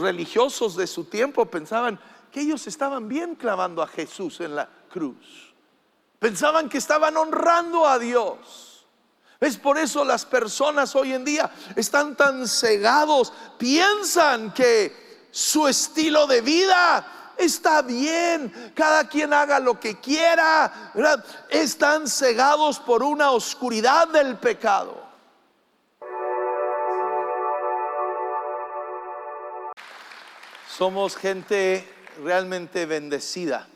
religiosos de su tiempo pensaban que ellos estaban bien clavando a Jesús en la cruz. Pensaban que estaban honrando a Dios. Es por eso las personas hoy en día están tan cegados, piensan que su estilo de vida está bien, cada quien haga lo que quiera, están cegados por una oscuridad del pecado. Somos gente realmente bendecida.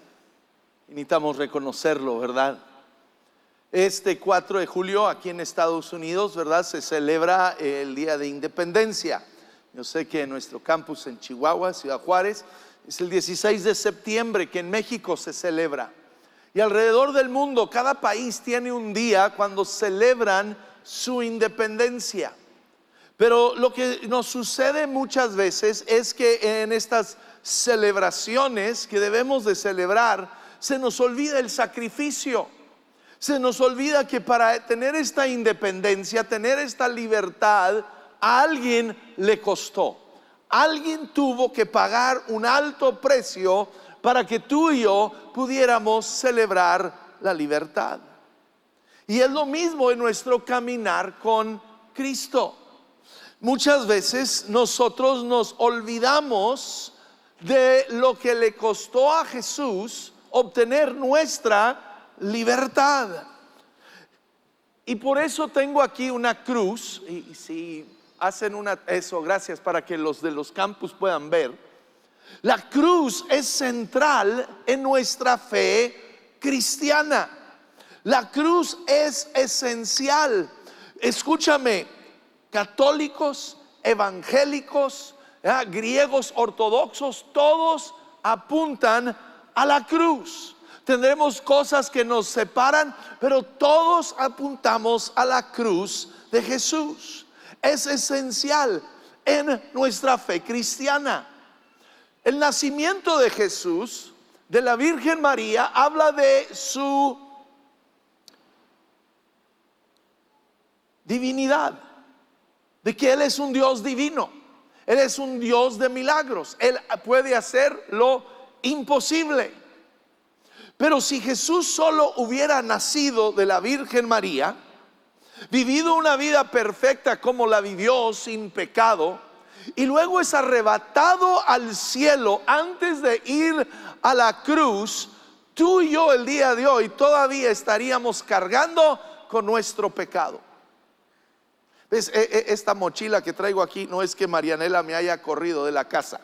Necesitamos reconocerlo, ¿verdad? Este 4 de julio aquí en Estados Unidos, ¿verdad? Se celebra el Día de Independencia. Yo sé que en nuestro campus en Chihuahua, Ciudad Juárez, es el 16 de septiembre que en México se celebra. Y alrededor del mundo, cada país tiene un día cuando celebran su independencia. Pero lo que nos sucede muchas veces es que en estas celebraciones que debemos de celebrar, se nos olvida el sacrificio. Se nos olvida que para tener esta independencia, tener esta libertad, a alguien le costó. Alguien tuvo que pagar un alto precio para que tú y yo pudiéramos celebrar la libertad. Y es lo mismo en nuestro caminar con Cristo. Muchas veces nosotros nos olvidamos de lo que le costó a Jesús obtener nuestra libertad. Y por eso tengo aquí una cruz, y si hacen una, eso, gracias para que los de los campus puedan ver. La cruz es central en nuestra fe cristiana. La cruz es esencial. Escúchame, católicos, evangélicos, griegos ortodoxos, todos apuntan a la cruz. Tendremos cosas que nos separan, pero todos apuntamos a la cruz de Jesús. Es esencial en nuestra fe cristiana. El nacimiento de Jesús, de la Virgen María, habla de su divinidad de que Él es un Dios divino. Él es un Dios de milagros. Él puede hacer lo imposible. Pero si Jesús solo hubiera nacido de la Virgen María, vivido una vida perfecta como la vivió sin pecado, y luego es arrebatado al cielo antes de ir a la cruz, tú y yo el día de hoy todavía estaríamos cargando con nuestro pecado. E, e, esta mochila que traigo aquí no es que Marianela me haya corrido de la casa.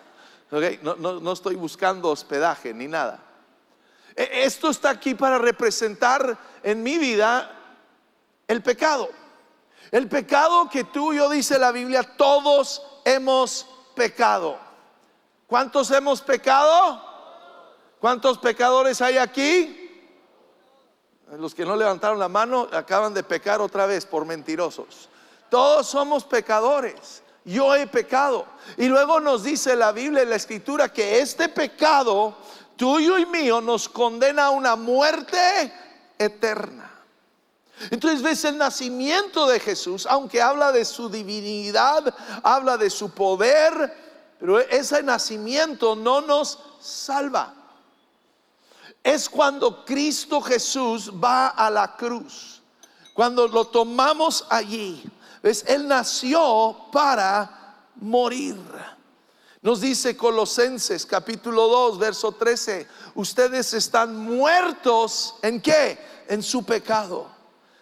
No, estoy buscando hospedaje ni nada. E, esto está aquí para representar en mi vida el pecado. El pecado que tú y yo dice la Biblia, todos hemos pecado. ¿Cuántos hemos pecado? ¿Cuántos pecadores hay aquí? Los que no levantaron la mano acaban de pecar otra vez por mentirosos. Todos somos pecadores. Yo he pecado. Y luego nos dice la Biblia y la Escritura que este pecado tuyo y mío nos condena a una muerte eterna. Entonces ves el nacimiento de Jesús, aunque habla de su divinidad, habla de su poder, pero ese nacimiento no nos salva. Es cuando Cristo Jesús va a la cruz, cuando lo tomamos allí él nació para morir. Nos dice Colosenses capítulo 2, verso 13, ustedes están muertos en qué? En su pecado.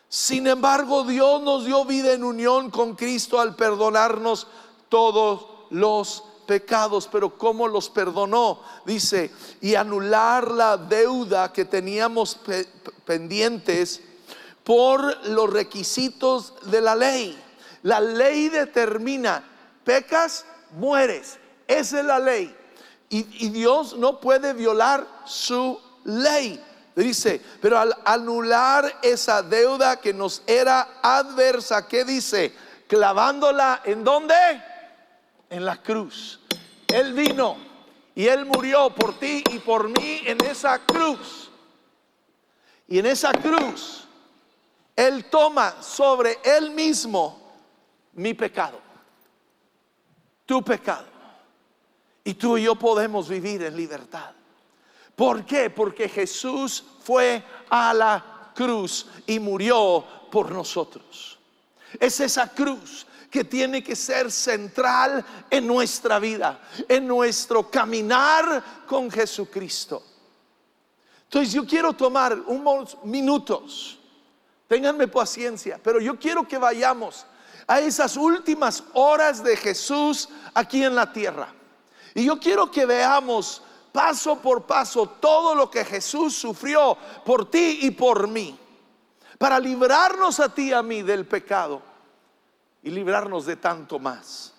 Sin embargo, Dios nos dio vida en unión con Cristo al perdonarnos todos los pecados, pero ¿cómo los perdonó? Dice, y anular la deuda que teníamos pendientes por los requisitos de la ley la ley determina, pecas, mueres. Esa es la ley. Y, Dios no puede violar su ley. Dice, pero al anular esa deuda que nos era adversa, ¿qué dice? Clavándola en dónde? En la cruz. Él vino y Él murió por ti y por mí en esa cruz. Y en esa cruz, Él toma sobre Él mismo mi pecado, tu pecado. Y tú y yo podemos vivir en libertad. ¿Por qué? Porque Jesús fue a la cruz y murió por nosotros. Es esa cruz que tiene que ser central en nuestra vida, en nuestro caminar con Jesucristo. Entonces yo quiero tomar unos minutos, ténganme paciencia, pero yo quiero que vayamos a esas últimas horas de Jesús aquí en la tierra. Y yo quiero que veamos paso por paso todo lo que Jesús sufrió por ti y por mí, para librarnos a ti y a mí del pecado y librarnos de tanto más.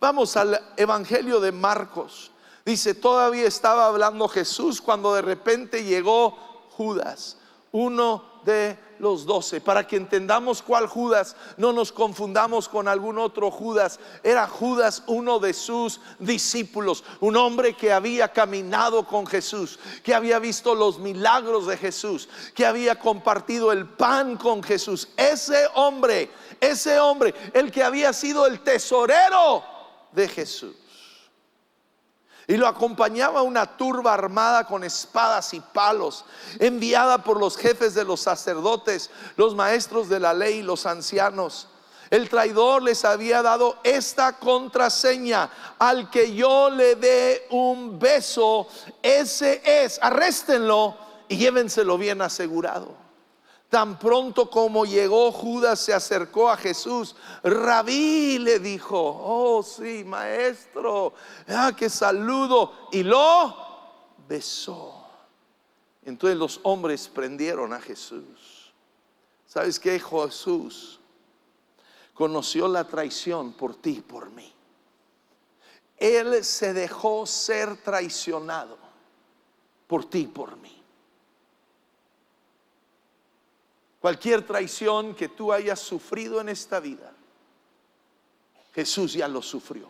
Vamos al Evangelio de Marcos. Dice, todavía estaba hablando Jesús cuando de repente llegó Judas, uno de los doce. Para que entendamos cuál Judas, no nos confundamos con algún otro Judas. Era Judas uno de sus discípulos, un hombre que había caminado con Jesús, que había visto los milagros de Jesús, que había compartido el pan con Jesús. Ese hombre, ese hombre, el que había sido el tesorero de Jesús. Y lo acompañaba una turba armada con espadas y palos, enviada por los jefes de los sacerdotes, los maestros de la ley y los ancianos. El traidor les había dado esta contraseña, al que yo le dé un beso, ese es, arréstenlo y llévenselo bien asegurado. Tan pronto como llegó Judas se acercó a Jesús. Rabí le dijo, oh sí, maestro, ah, qué saludo. Y lo besó. Entonces los hombres prendieron a Jesús. ¿Sabes qué? Jesús conoció la traición por ti y por mí. Él se dejó ser traicionado por ti y por mí. Cualquier traición que tú hayas sufrido en esta vida, Jesús ya lo sufrió.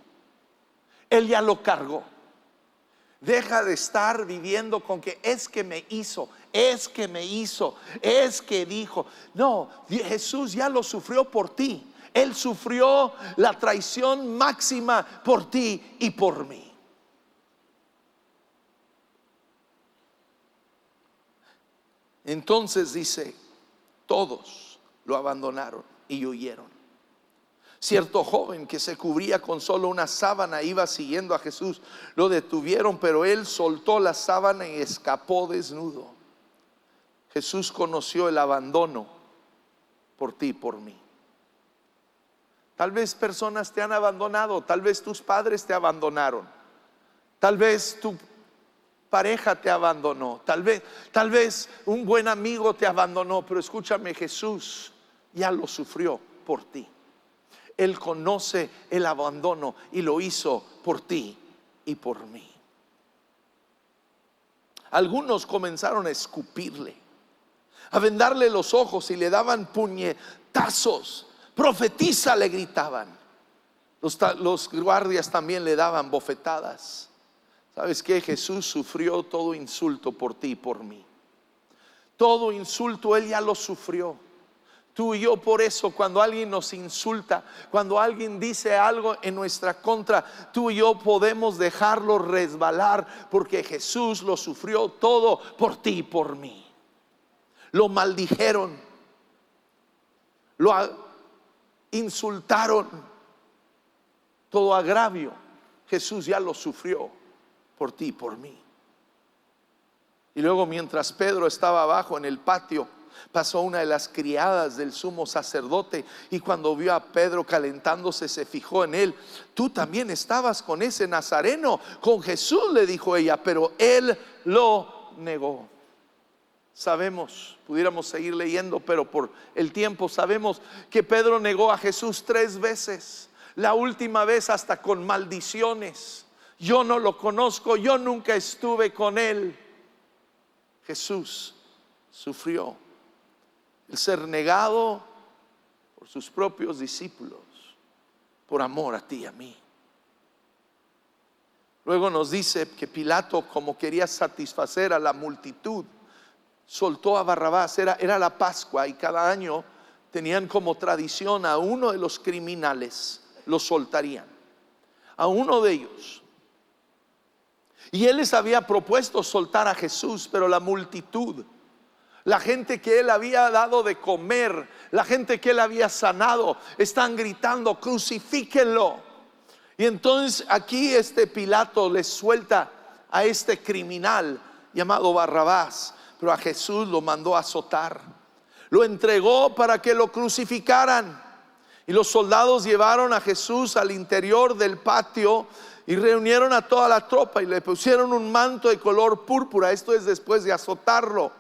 Él ya lo cargó. Deja de estar viviendo con que es que me hizo, es que me hizo, es que dijo. No, Jesús ya lo sufrió por ti. Él sufrió la traición máxima por ti y por mí. Entonces dice, todos lo abandonaron y huyeron. Cierto joven que se cubría con solo una sábana iba siguiendo a Jesús. Lo detuvieron, pero él soltó la sábana y escapó desnudo. Jesús conoció el abandono por ti y por mí. Tal vez personas te han abandonado, tal vez tus padres te abandonaron, tal vez tu pareja te abandonó, tal vez, tal vez un buen amigo te abandonó, pero escúchame, Jesús ya lo sufrió por ti. Él conoce el abandono y lo hizo por ti y por mí. Algunos comenzaron a escupirle, a vendarle los ojos y le daban puñetazos. Profetiza, le gritaban. Los, los guardias también le daban bofetadas. ¿Sabes qué? Jesús sufrió todo insulto por ti y por mí. Todo insulto Él ya lo sufrió. Tú y yo por eso cuando alguien nos insulta, cuando alguien dice algo en nuestra contra, tú y yo podemos dejarlo resbalar porque Jesús lo sufrió todo por ti y por mí. Lo maldijeron, lo insultaron, todo agravio. Jesús ya lo sufrió por ti, por mí. Y luego mientras Pedro estaba abajo en el patio, pasó una de las criadas del sumo sacerdote y cuando vio a Pedro calentándose se fijó en él. Tú también estabas con ese nazareno, con Jesús, le dijo ella, pero él lo negó. Sabemos, pudiéramos seguir leyendo, pero por el tiempo sabemos que Pedro negó a Jesús tres veces, la última vez hasta con maldiciones yo no lo conozco, yo nunca estuve con él. Jesús sufrió el ser negado por sus propios discípulos, por amor a ti y a mí. Luego nos dice que Pilato, como quería satisfacer a la multitud, soltó a Barrabás, era, era la Pascua y cada año tenían como tradición a uno de los criminales, lo soltarían. A uno de ellos Y él les había propuesto soltar a Jesús, pero la multitud, la gente que él había dado de comer, la gente que él había sanado, están gritando, crucifíquenlo. Y entonces aquí este Pilato les suelta a este criminal llamado Barrabás, pero a Jesús lo mandó a azotar. Lo entregó para que lo crucificaran. Y los soldados llevaron a Jesús al interior del patio y reunieron a toda la tropa y le pusieron un manto de color púrpura. Esto es después de azotarlo.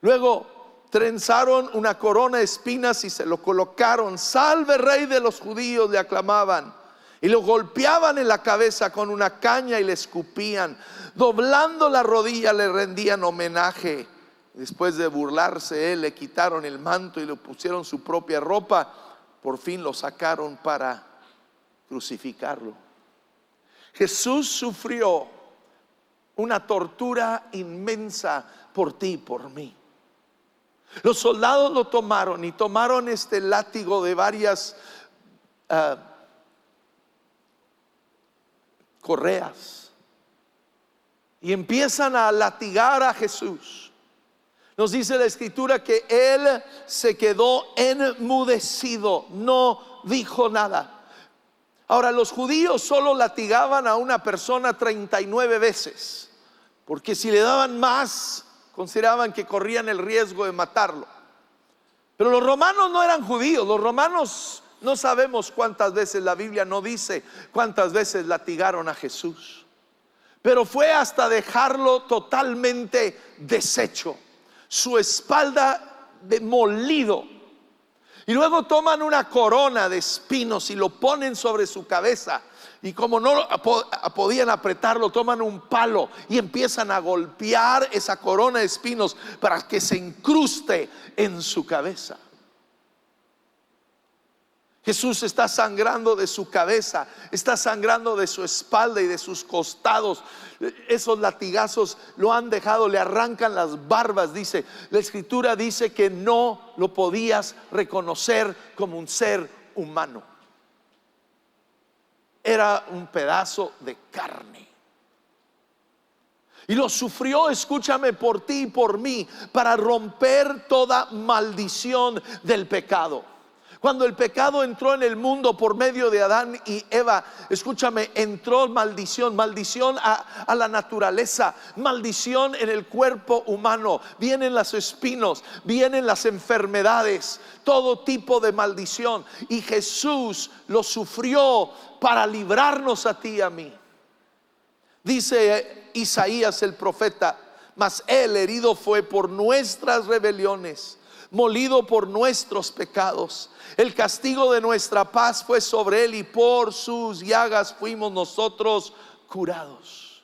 Luego trenzaron una corona de espinas y se lo colocaron. Salve rey de los judíos, le aclamaban. Y lo golpeaban en la cabeza con una caña y le escupían. Doblando la rodilla le rendían homenaje. Después de burlarse él, le quitaron el manto y le pusieron su propia ropa. Por fin lo sacaron para crucificarlo. Jesús sufrió una tortura inmensa por ti y por mí. Los soldados lo tomaron y tomaron este látigo de varias ah, correas y empiezan a latigar a Jesús. Nos dice la escritura que él se quedó enmudecido, no dijo nada. Ahora, los judíos solo latigaban a una persona 39 veces, porque si le daban más, consideraban que corrían el riesgo de matarlo. Pero los romanos no eran judíos, los romanos no sabemos cuántas veces la Biblia no dice cuántas veces latigaron a Jesús. Pero fue hasta dejarlo totalmente deshecho, su espalda demolido y luego toman una corona de espinos y lo ponen sobre su cabeza. Y como no podían apretarlo, toman un palo y empiezan a golpear esa corona de espinos para que se incruste en su cabeza. Jesús está sangrando de su cabeza, está sangrando de su espalda y de sus costados. Esos latigazos lo han dejado, le arrancan las barbas, dice. La escritura dice que no lo podías reconocer como un ser humano. Era un pedazo de carne. Y lo sufrió, escúchame, por ti y por mí, para romper toda maldición del pecado. Cuando el pecado entró en el mundo por medio de Adán y Eva, escúchame, entró maldición, maldición a, la naturaleza, maldición en el cuerpo humano. Vienen los espinos, vienen las enfermedades, todo tipo de maldición. Y Jesús lo sufrió para librarnos a ti y a mí. Dice Isaías el profeta, mas él herido fue por nuestras rebeliones, molido por nuestros pecados. El castigo de nuestra paz fue sobre él y por sus llagas fuimos nosotros curados.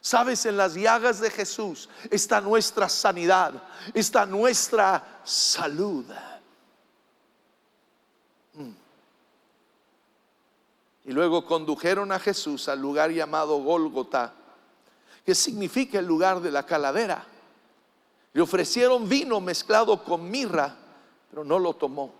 Sabes, en las llagas de Jesús está nuestra sanidad, está nuestra salud. Mm. Y luego condujeron a Jesús al lugar llamado Gólgota, que significa el lugar de la calavera. Le ofrecieron vino mezclado con mirra, pero no lo tomó.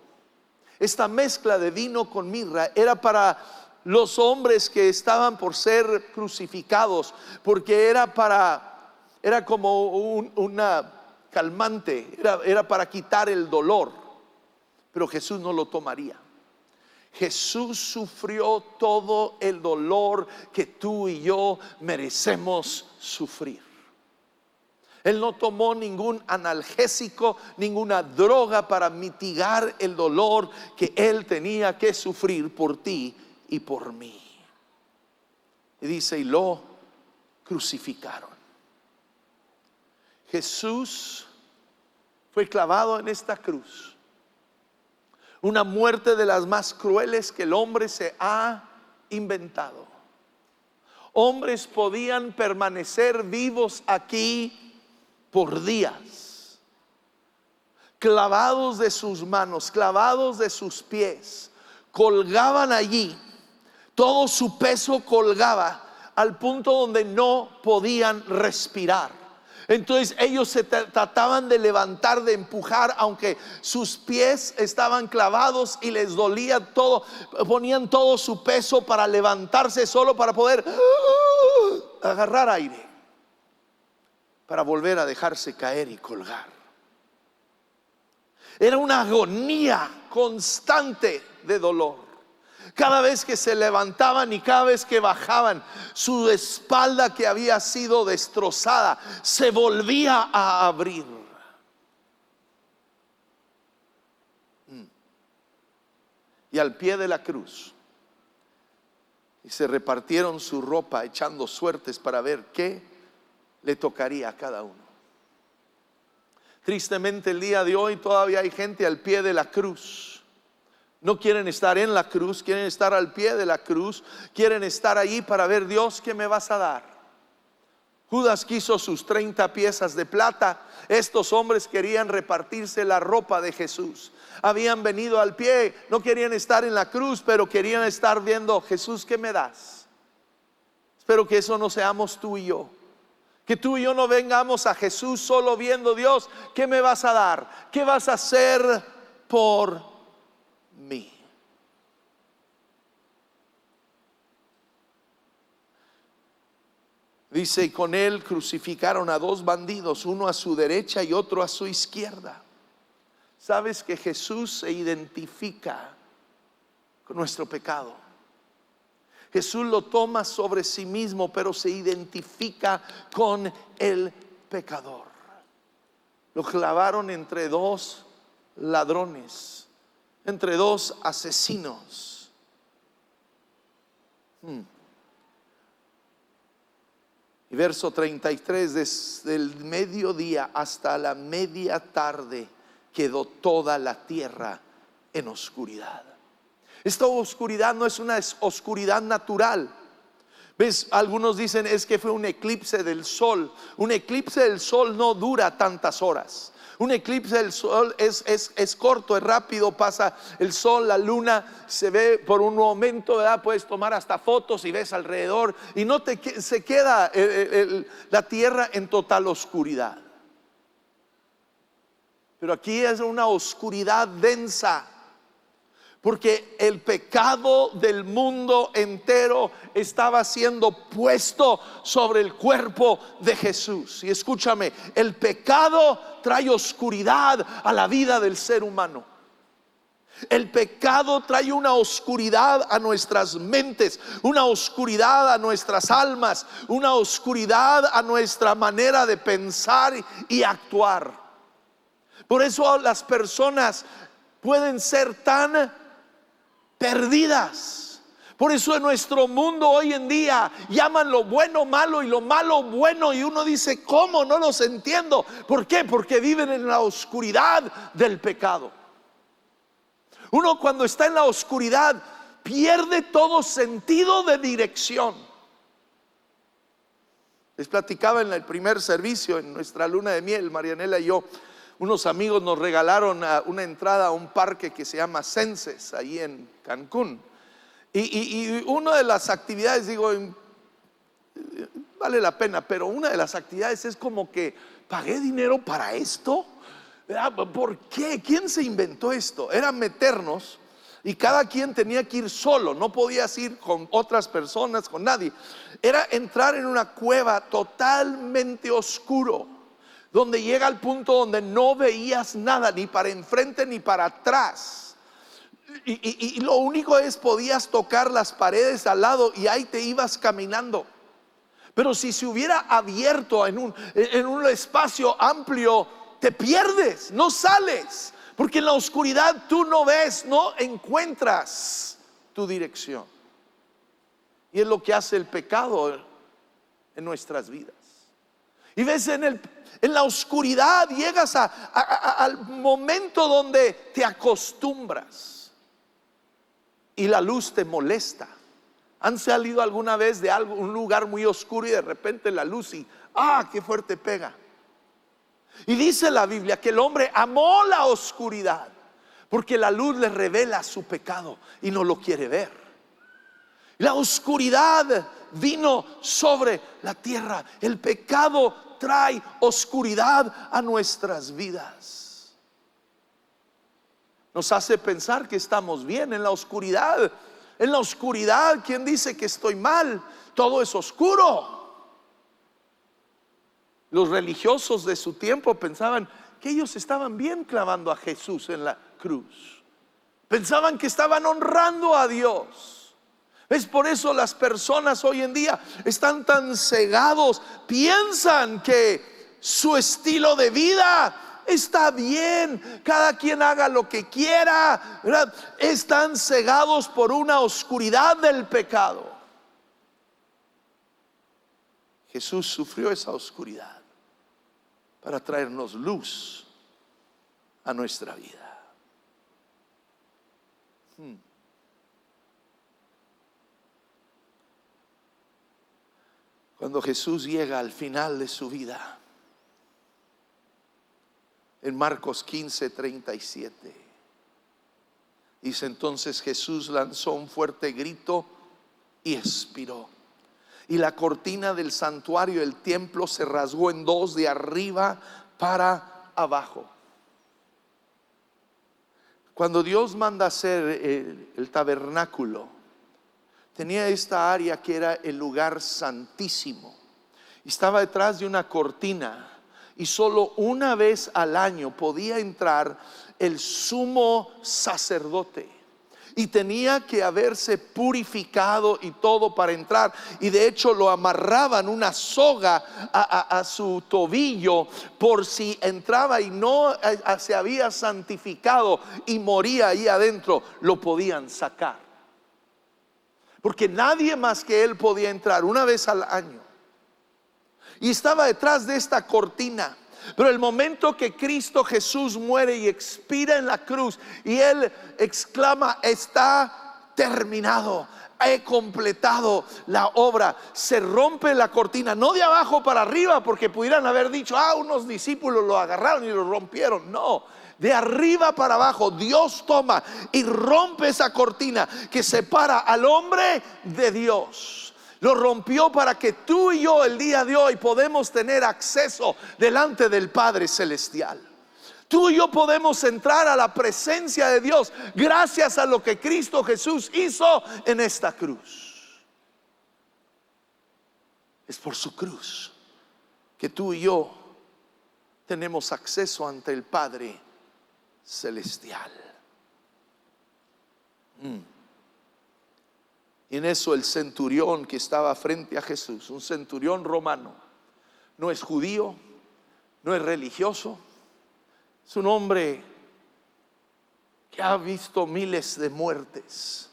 Esta mezcla de vino con mirra era para los hombres que estaban por ser crucificados, porque era para, era como un, una calmante, era, era para quitar el dolor, pero Jesús no lo tomaría. Jesús sufrió todo el dolor que tú y yo merecemos sufrir. Él no tomó ningún analgésico, ninguna droga para mitigar el dolor que él tenía que sufrir por ti y por mí. Y dice, y lo crucificaron. Jesús fue clavado en esta cruz. Una muerte de las más crueles que el hombre se ha inventado. Hombres podían permanecer vivos aquí por días, clavados de sus manos, clavados de sus pies, colgaban allí, todo su peso colgaba al punto donde no podían respirar. Entonces ellos se trataban de levantar, de empujar, aunque sus pies estaban clavados y les dolía todo, ponían todo su peso para levantarse solo para poder agarrar aire para volver a dejarse caer y colgar. Era una agonía constante de dolor. Cada vez que se levantaban y cada vez que bajaban, su espalda que había sido destrozada se volvía a abrir. Mm. Y al pie de la cruz, y se repartieron su ropa echando suertes para ver qué le tocaría a cada uno. Tristemente el día de hoy todavía hay gente al pie de la cruz. No quieren estar en la cruz, quieren estar al pie de la cruz, quieren estar ahí para ver Dios, ¿qué me vas a dar? Judas quiso sus 30 piezas de plata. Estos hombres querían repartirse la ropa de Jesús. Habían venido al pie, no querían estar en la cruz, pero querían estar viendo, Jesús, ¿qué me das? Espero que eso no seamos tú y yo. Que tú y yo no vengamos a Jesús solo viendo, Dios, ¿qué me vas a dar? ¿Qué vas a hacer por mí? Dice, y con él crucificaron a dos bandidos, uno a su derecha y otro a su izquierda. Sabes que Jesús se identifica con nuestro pecado. Jesús lo toma sobre sí mismo, pero se identifica con el pecador. Lo clavaron entre dos ladrones, entre dos asesinos. Hmm. Y verso 33, desde el mediodía hasta la media tarde quedó toda la tierra en oscuridad. Esta oscuridad no es una oscuridad natural. ¿Ves? Algunos dicen es que fue un eclipse del sol. Un eclipse del sol no dura tantas horas. Un eclipse del sol es, es, corto, es rápido, pasa el sol, la luna, se ve por un momento, ¿verdad? Puedes tomar hasta fotos y ves alrededor y no te se queda la tierra en total oscuridad. Pero aquí es una oscuridad densa. Porque el pecado del mundo entero estaba siendo puesto sobre el cuerpo de Jesús. Y escúchame, el pecado trae oscuridad a la vida del ser humano. El pecado trae una oscuridad a nuestras mentes, una oscuridad a nuestras almas, una oscuridad a nuestra manera de pensar y actuar. Por eso las personas pueden ser tan perdidas. Por eso en nuestro mundo hoy en día llaman lo bueno malo y lo malo bueno y uno dice, ¿cómo? No los entiendo. ¿Por qué? Porque viven en la oscuridad del pecado. Uno cuando está en la oscuridad pierde todo sentido de dirección. Les platicaba en el primer servicio, en nuestra luna de miel, Marianela y yo, unos amigos nos regalaron una entrada a un parque que se llama Senses, ahí en Cancún. Y, una de las actividades, digo, vale la pena, pero una de las actividades es como que pagué dinero para esto. ¿Por qué? ¿Quién se inventó esto? Era meternos y cada quien tenía que ir solo, no podías ir con otras personas, con nadie. Era entrar en una cueva totalmente oscuro donde llega al punto donde no veías nada, ni para enfrente ni para atrás. Y, lo único es podías tocar las paredes al lado y ahí te ibas caminando. Pero si se hubiera abierto en un, en un espacio amplio, te pierdes, no sales. Porque en la oscuridad tú no ves, no encuentras tu dirección. Y es lo que hace el pecado en nuestras vidas. Y ves en, el, en la oscuridad, llegas al momento donde te acostumbras y la luz te molesta. ¿Han salido alguna vez de algo, un lugar muy oscuro y de repente la luz y, ah, qué fuerte pega? Y dice la Biblia que el hombre amó la oscuridad porque la luz le revela su pecado y no lo quiere ver. La oscuridad vino sobre la tierra. El pecado trae oscuridad a nuestras vidas. Nos hace pensar que estamos bien en la oscuridad. En la oscuridad, ¿quién dice que estoy mal? Todo es oscuro. Los religiosos de su tiempo pensaban que ellos estaban bien clavando a Jesús en la cruz. Pensaban que estaban honrando a Dios. Es por eso las personas hoy en día están tan cegados, piensan que su estilo de vida está bien, cada quien haga lo que quiera, están cegados por una oscuridad del pecado. Jesús sufrió esa oscuridad para traernos luz a nuestra vida. Hmm. Cuando Jesús llega al final de su vida, en Marcos 15, 37, dice entonces Jesús lanzó un fuerte grito y expiró. Y la cortina del santuario del templo se rasgó en dos de arriba para abajo. Cuando Dios manda hacer el, tabernáculo, tenía esta área que era el lugar santísimo. Estaba detrás de una cortina y solo una vez al año podía entrar el sumo sacerdote y tenía que haberse purificado y todo para entrar. Y de hecho lo amarraban una soga a, su tobillo por si entraba y no eh, se había santificado y moría ahí adentro, lo podían sacar. Porque nadie más que él podía entrar una vez al año. Y estaba detrás de esta cortina. Pero el momento que Cristo Jesús muere y expira en la cruz y Él exclama, está terminado, he completado la obra. Se rompe la cortina, no de abajo para arriba, porque pudieran haber dicho, ah, unos discípulos lo agarraron y lo rompieron. No, de arriba para abajo, Dios toma y rompe esa cortina que separa al hombre de Dios. Lo rompió para que tú y yo el día de hoy podemos tener acceso delante del Padre Celestial. Tú y yo podemos entrar a la presencia de Dios gracias a lo que Cristo Jesús hizo en esta cruz. Es por su cruz que tú y yo tenemos acceso ante el Padre Celestial. Mm. En eso el centurión que estaba frente a Jesús, un centurión romano, no es judío, no es religioso, es un hombre que ha visto miles de muertes.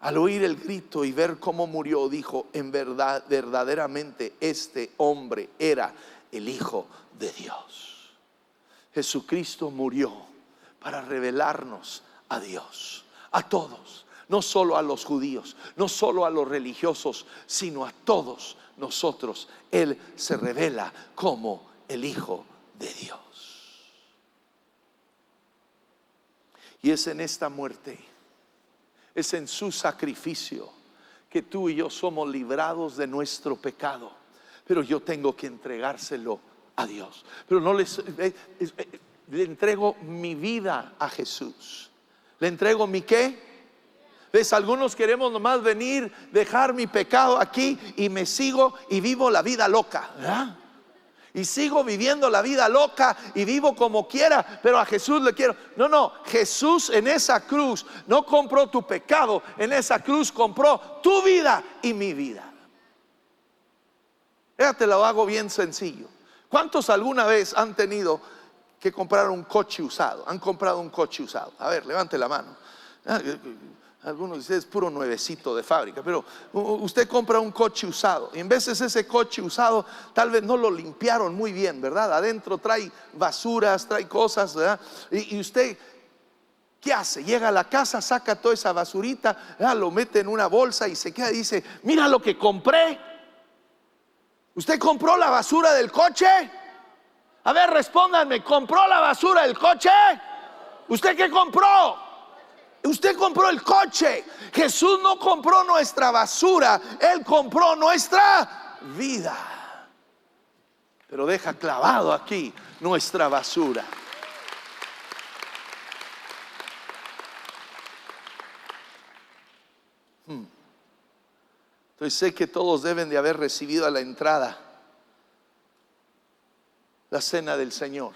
Al oír el grito y ver cómo murió, dijo, en verdad, verdaderamente este hombre era el Hijo de Dios. Jesucristo murió para revelarnos a Dios, a todos no solo a los judíos, no solo a los religiosos, sino a todos nosotros. Él se revela como el Hijo de Dios. Y es en esta muerte, es en su sacrificio que tú y yo somos librados de nuestro pecado. Pero yo tengo que entregárselo a Dios. Pero no les... Eh, eh, le entrego mi vida a Jesús. Le entrego mi qué? ¿Ves? Algunos queremos nomás venir, dejar mi pecado aquí y me sigo y vivo la vida loca. Y sigo viviendo la vida loca y vivo como quiera, pero a Jesús le quiero. No, no, Jesús en esa cruz no compró tu pecado, en esa cruz compró tu vida y mi vida. Fíjate, lo hago bien sencillo. ¿Cuántos alguna vez han tenido que comprar un coche usado? Han comprado un coche usado. A ver, levante la mano. Ah, algunos de ustedes puro nuevecito de fábrica, pero usted compra un coche usado y en veces ese coche usado tal vez no lo limpiaron muy bien, ¿verdad? Adentro trae basuras, trae cosas, ¿verdad? Y, usted, ¿qué hace? Llega a la casa, saca toda esa basurita, lo mete en una bolsa y se queda y dice, mira lo que compré. ¿Usted compró la basura del coche? A ver, respóndanme, ¿compró la basura del coche? ¿Usted qué compró? Usted compró el coche. Jesús no compró nuestra basura. Él compró nuestra vida. Pero deja clavado aquí nuestra basura. Entonces sé que todos deben de haber recibido a la entrada la cena del Señor.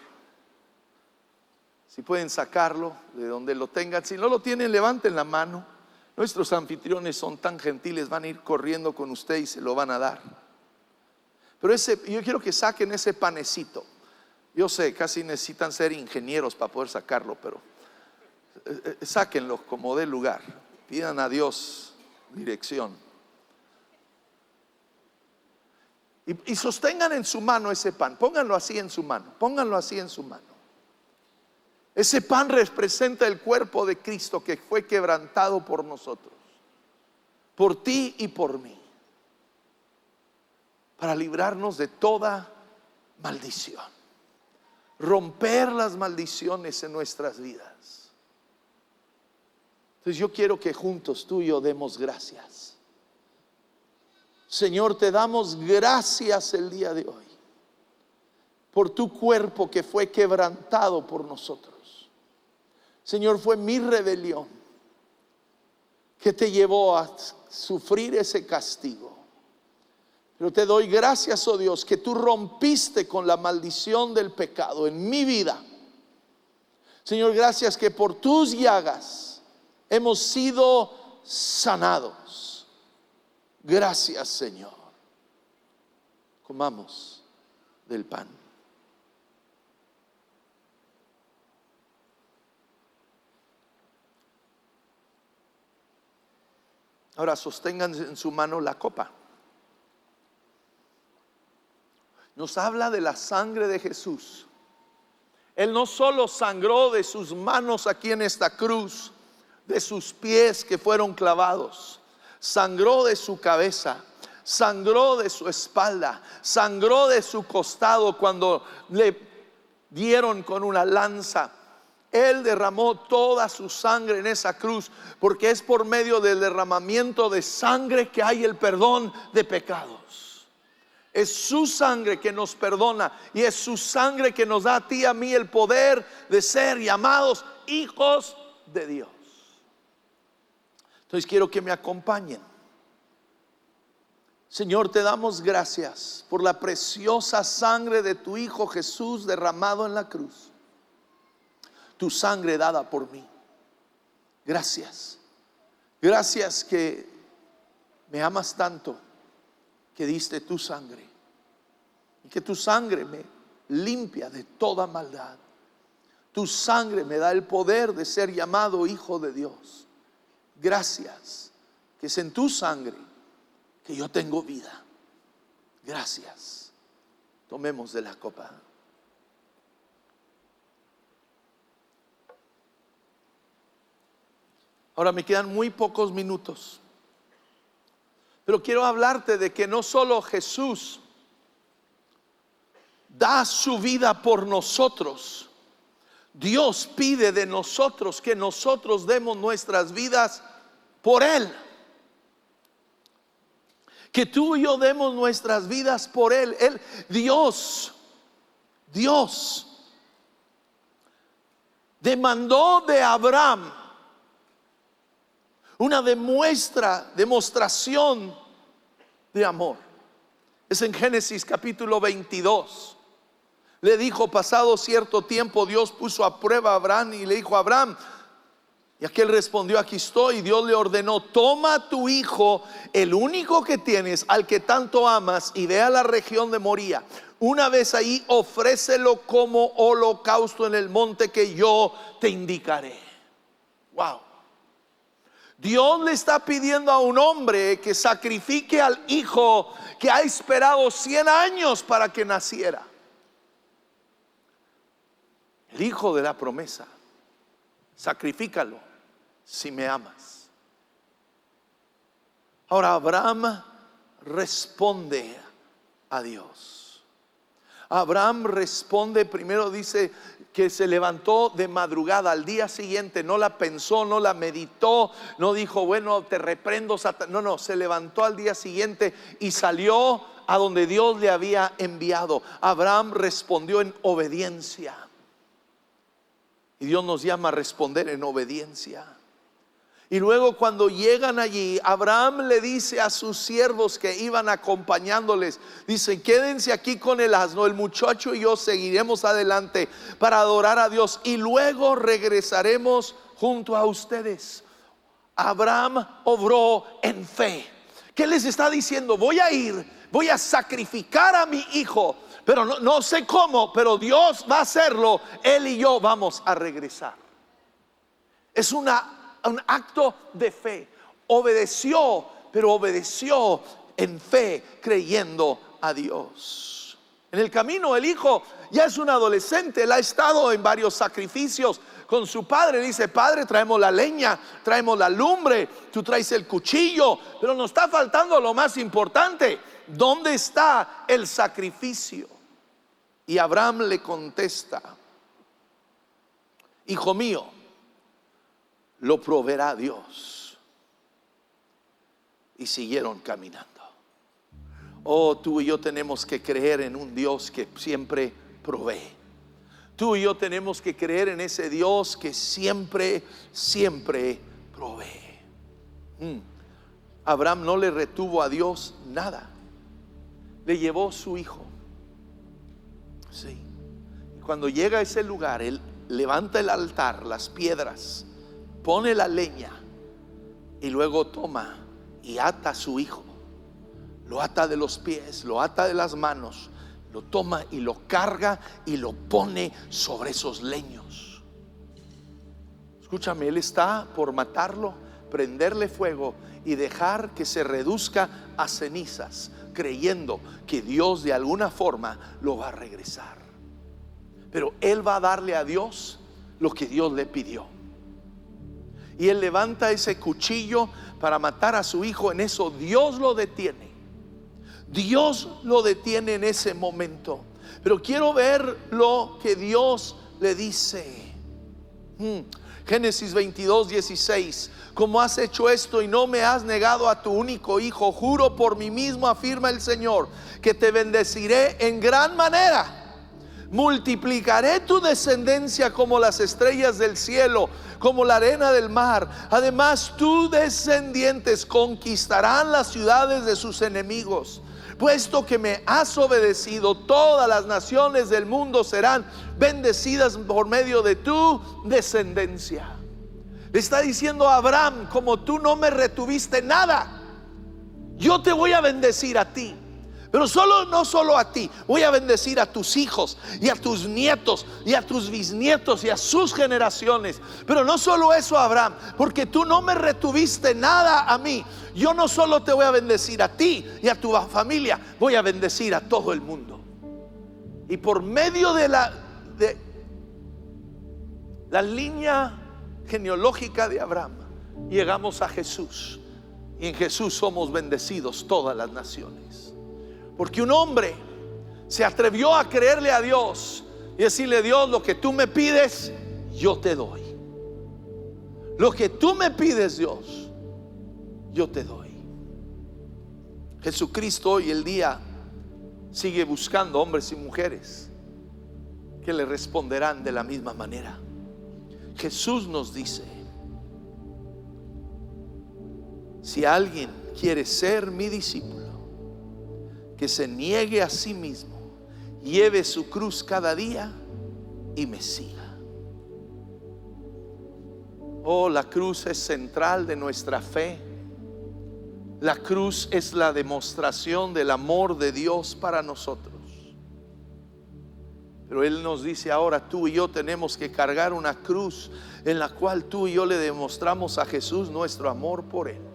Si pueden sacarlo de donde lo tengan, si no lo tienen, levanten la mano. Nuestros anfitriones son tan gentiles, van a ir corriendo con usted y se lo van a dar. Pero ese, yo quiero que saquen ese panecito. Yo sé, casi necesitan ser ingenieros para poder sacarlo, pero eh, eh, sáquenlo como de lugar. Pidan a Dios dirección. Y, sostengan en su mano ese pan. Pónganlo así en su mano. Pónganlo así en su mano. Ese pan representa el cuerpo de Cristo que fue quebrantado por nosotros. Por ti y por mí. Para librarnos de toda maldición. Romper las maldiciones en nuestras vidas. Entonces yo quiero que juntos tú y yo demos gracias. Señor, te damos gracias el día de hoy por tu cuerpo que fue quebrantado por nosotros. Señor, fue mi rebelión que te llevó a sufrir ese castigo. Pero te doy gracias, oh Dios, que tú rompiste con la maldición del pecado en mi vida. Señor, gracias que por tus llagas hemos sido sanados. Gracias, Señor. Comamos del pan. Ahora sostengan en su mano la copa. Nos habla de la sangre de Jesús. Él no solo sangró de sus manos aquí en esta cruz, de sus pies que fueron clavados, sangró de su cabeza, sangró de su espalda, sangró de su costado cuando le dieron con una lanza él derramó toda su sangre en esa cruz, porque es por medio del derramamiento de sangre que hay el perdón de pecados. Es su sangre que nos perdona y es su sangre que nos da a ti y a mí el poder de ser llamados hijos de Dios. Entonces quiero que me acompañen. Señor, te damos gracias por la preciosa sangre de tu Hijo Jesús derramado en la cruz tu sangre dada por mí. Gracias. Gracias que me amas tanto que diste tu sangre y que tu sangre me limpia de toda maldad. Tu sangre me da el poder de ser llamado hijo de Dios. Gracias que es en tu sangre que yo tengo vida. Gracias. Tomemos de la copa. Ahora me quedan muy pocos minutos. Pero quiero hablarte de que no solo Jesús da su vida por nosotros, Dios pide de nosotros que nosotros demos nuestras vidas por Él. Que tú y yo demos nuestras vidas por Él. Él, Dios, Dios demandó de Abraham una demuestra, demostración de amor. Es en Génesis capítulo 22. Le dijo, pasado cierto tiempo, Dios puso a prueba a Abraham y le dijo a Abraham, y aquel respondió, aquí estoy. Y Dios le ordenó, toma tu hijo, el único que tienes, al que tanto amas, y ve a la región de Moría. Una vez ahí, ofrécelo como holocausto en el monte que yo te indicaré. Wow. Dios le está pidiendo a un hombre que sacrifique al hijo que ha esperado 100 años para que naciera. El hijo de la promesa. Sacrifícalo si me amas. Ahora Abraham responde a Dios. Abraham responde, primero dice, que se levantó de madrugada al día siguiente, no la pensó, no la meditó, no dijo, bueno, te reprendo, No, no, se levantó al día siguiente y salió a donde Dios le había enviado. Abraham respondió en obediencia. Y Dios nos llama a responder en obediencia. Y luego cuando llegan allí, Abraham le dice a sus siervos que iban acompañándoles, dice, quédense aquí con el asno, el muchacho y yo seguiremos adelante para adorar a Dios y luego regresaremos junto a ustedes. Abraham obró en fe. ¿Qué les está diciendo? Voy a ir, voy a sacrificar a mi hijo, pero no, sé cómo, pero Dios va a hacerlo. Él y yo vamos a regresar. Es un acto de fe. Obedeció, pero obedeció en fe, creyendo a Dios. En el camino el hijo ya es un adolescente, él ha estado en varios sacrificios con su padre. Dice, padre, traemos la leña, traemos la lumbre, tú traes el cuchillo, pero nos está faltando lo más importante. ¿Dónde está el sacrificio? Y Abraham le contesta, hijo mío, lo proveerá Dios. Y siguieron caminando. Oh, tú y yo tenemos que creer en un Dios que siempre provee. Tú y yo tenemos que creer en ese Dios que siempre, siempre provee. Mm. Abraham no le retuvo a Dios nada. Le llevó su hijo. Sí. Cuando llega a ese lugar, él levanta el altar, las piedras, pone la leña y luego toma y ata a su hijo. Lo ata de los pies, lo ata de las manos, lo toma y lo carga y lo pone sobre esos leños. Escúchame, él está por matarlo, prenderle fuego y dejar que se reduzca a cenizas, creyendo que Dios de alguna forma lo va a regresar. Pero él va a darle a Dios lo que Dios le pidió y él levanta ese cuchillo para matar a su hijo, en eso Dios lo detiene. Dios lo detiene en ese momento. Pero quiero ver lo que Dios le dice. Génesis 22, 16. Como has hecho esto y no me has negado a tu único hijo, juro por mí mismo, afirma el Señor, que te bendeciré en gran manera multiplicaré tu descendencia como las estrellas del cielo, como la arena del mar. Además, tus descendientes conquistarán las ciudades de sus enemigos. Puesto que me has obedecido, todas las naciones del mundo serán bendecidas por medio de tu descendencia. Le está diciendo Abraham, como tú no me retuviste nada, yo te voy a bendecir a ti. Pero solo no solo a ti, voy a bendecir a tus hijos y a tus nietos y a tus bisnietos y a sus generaciones. Pero no solo eso, Abraham, porque tú no me retuviste nada a mí. Yo no solo te voy a bendecir a ti y a tu familia, voy a bendecir a todo el mundo. Y por medio de la de la línea genealógica de Abraham, llegamos a Jesús. Y en Jesús somos bendecidos todas las naciones. Porque un hombre se atrevió a creerle a Dios y decirle, Dios, lo que tú me pides, yo te doy. Lo que tú me pides, Dios, yo te doy. Jesucristo hoy el día sigue buscando hombres y mujeres que le responderán de la misma manera. Jesús nos dice, si alguien quiere ser mi discípulo, que se niegue a sí mismo, lleve su cruz cada día y me siga. Oh, la cruz es central de nuestra fe. La cruz es la demostración del amor de Dios para nosotros. Pero Él nos dice ahora, tú y yo tenemos que cargar una cruz en la cual tú y yo le demostramos a Jesús nuestro amor por Él.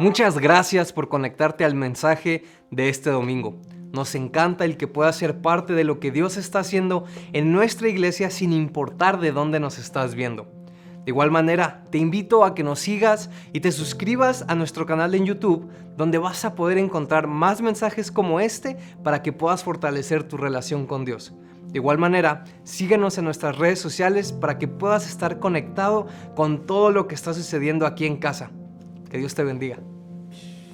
Muchas gracias por conectarte al mensaje de este domingo. Nos encanta el que puedas ser parte de lo que Dios está haciendo en nuestra iglesia sin importar de dónde nos estás viendo. De igual manera, te invito a que nos sigas y te suscribas a nuestro canal en YouTube, donde vas a poder encontrar más mensajes como este para que puedas fortalecer tu relación con Dios. De igual manera, síguenos en nuestras redes sociales para que puedas estar conectado con todo lo que está sucediendo aquí en casa. Que Dios te bendiga.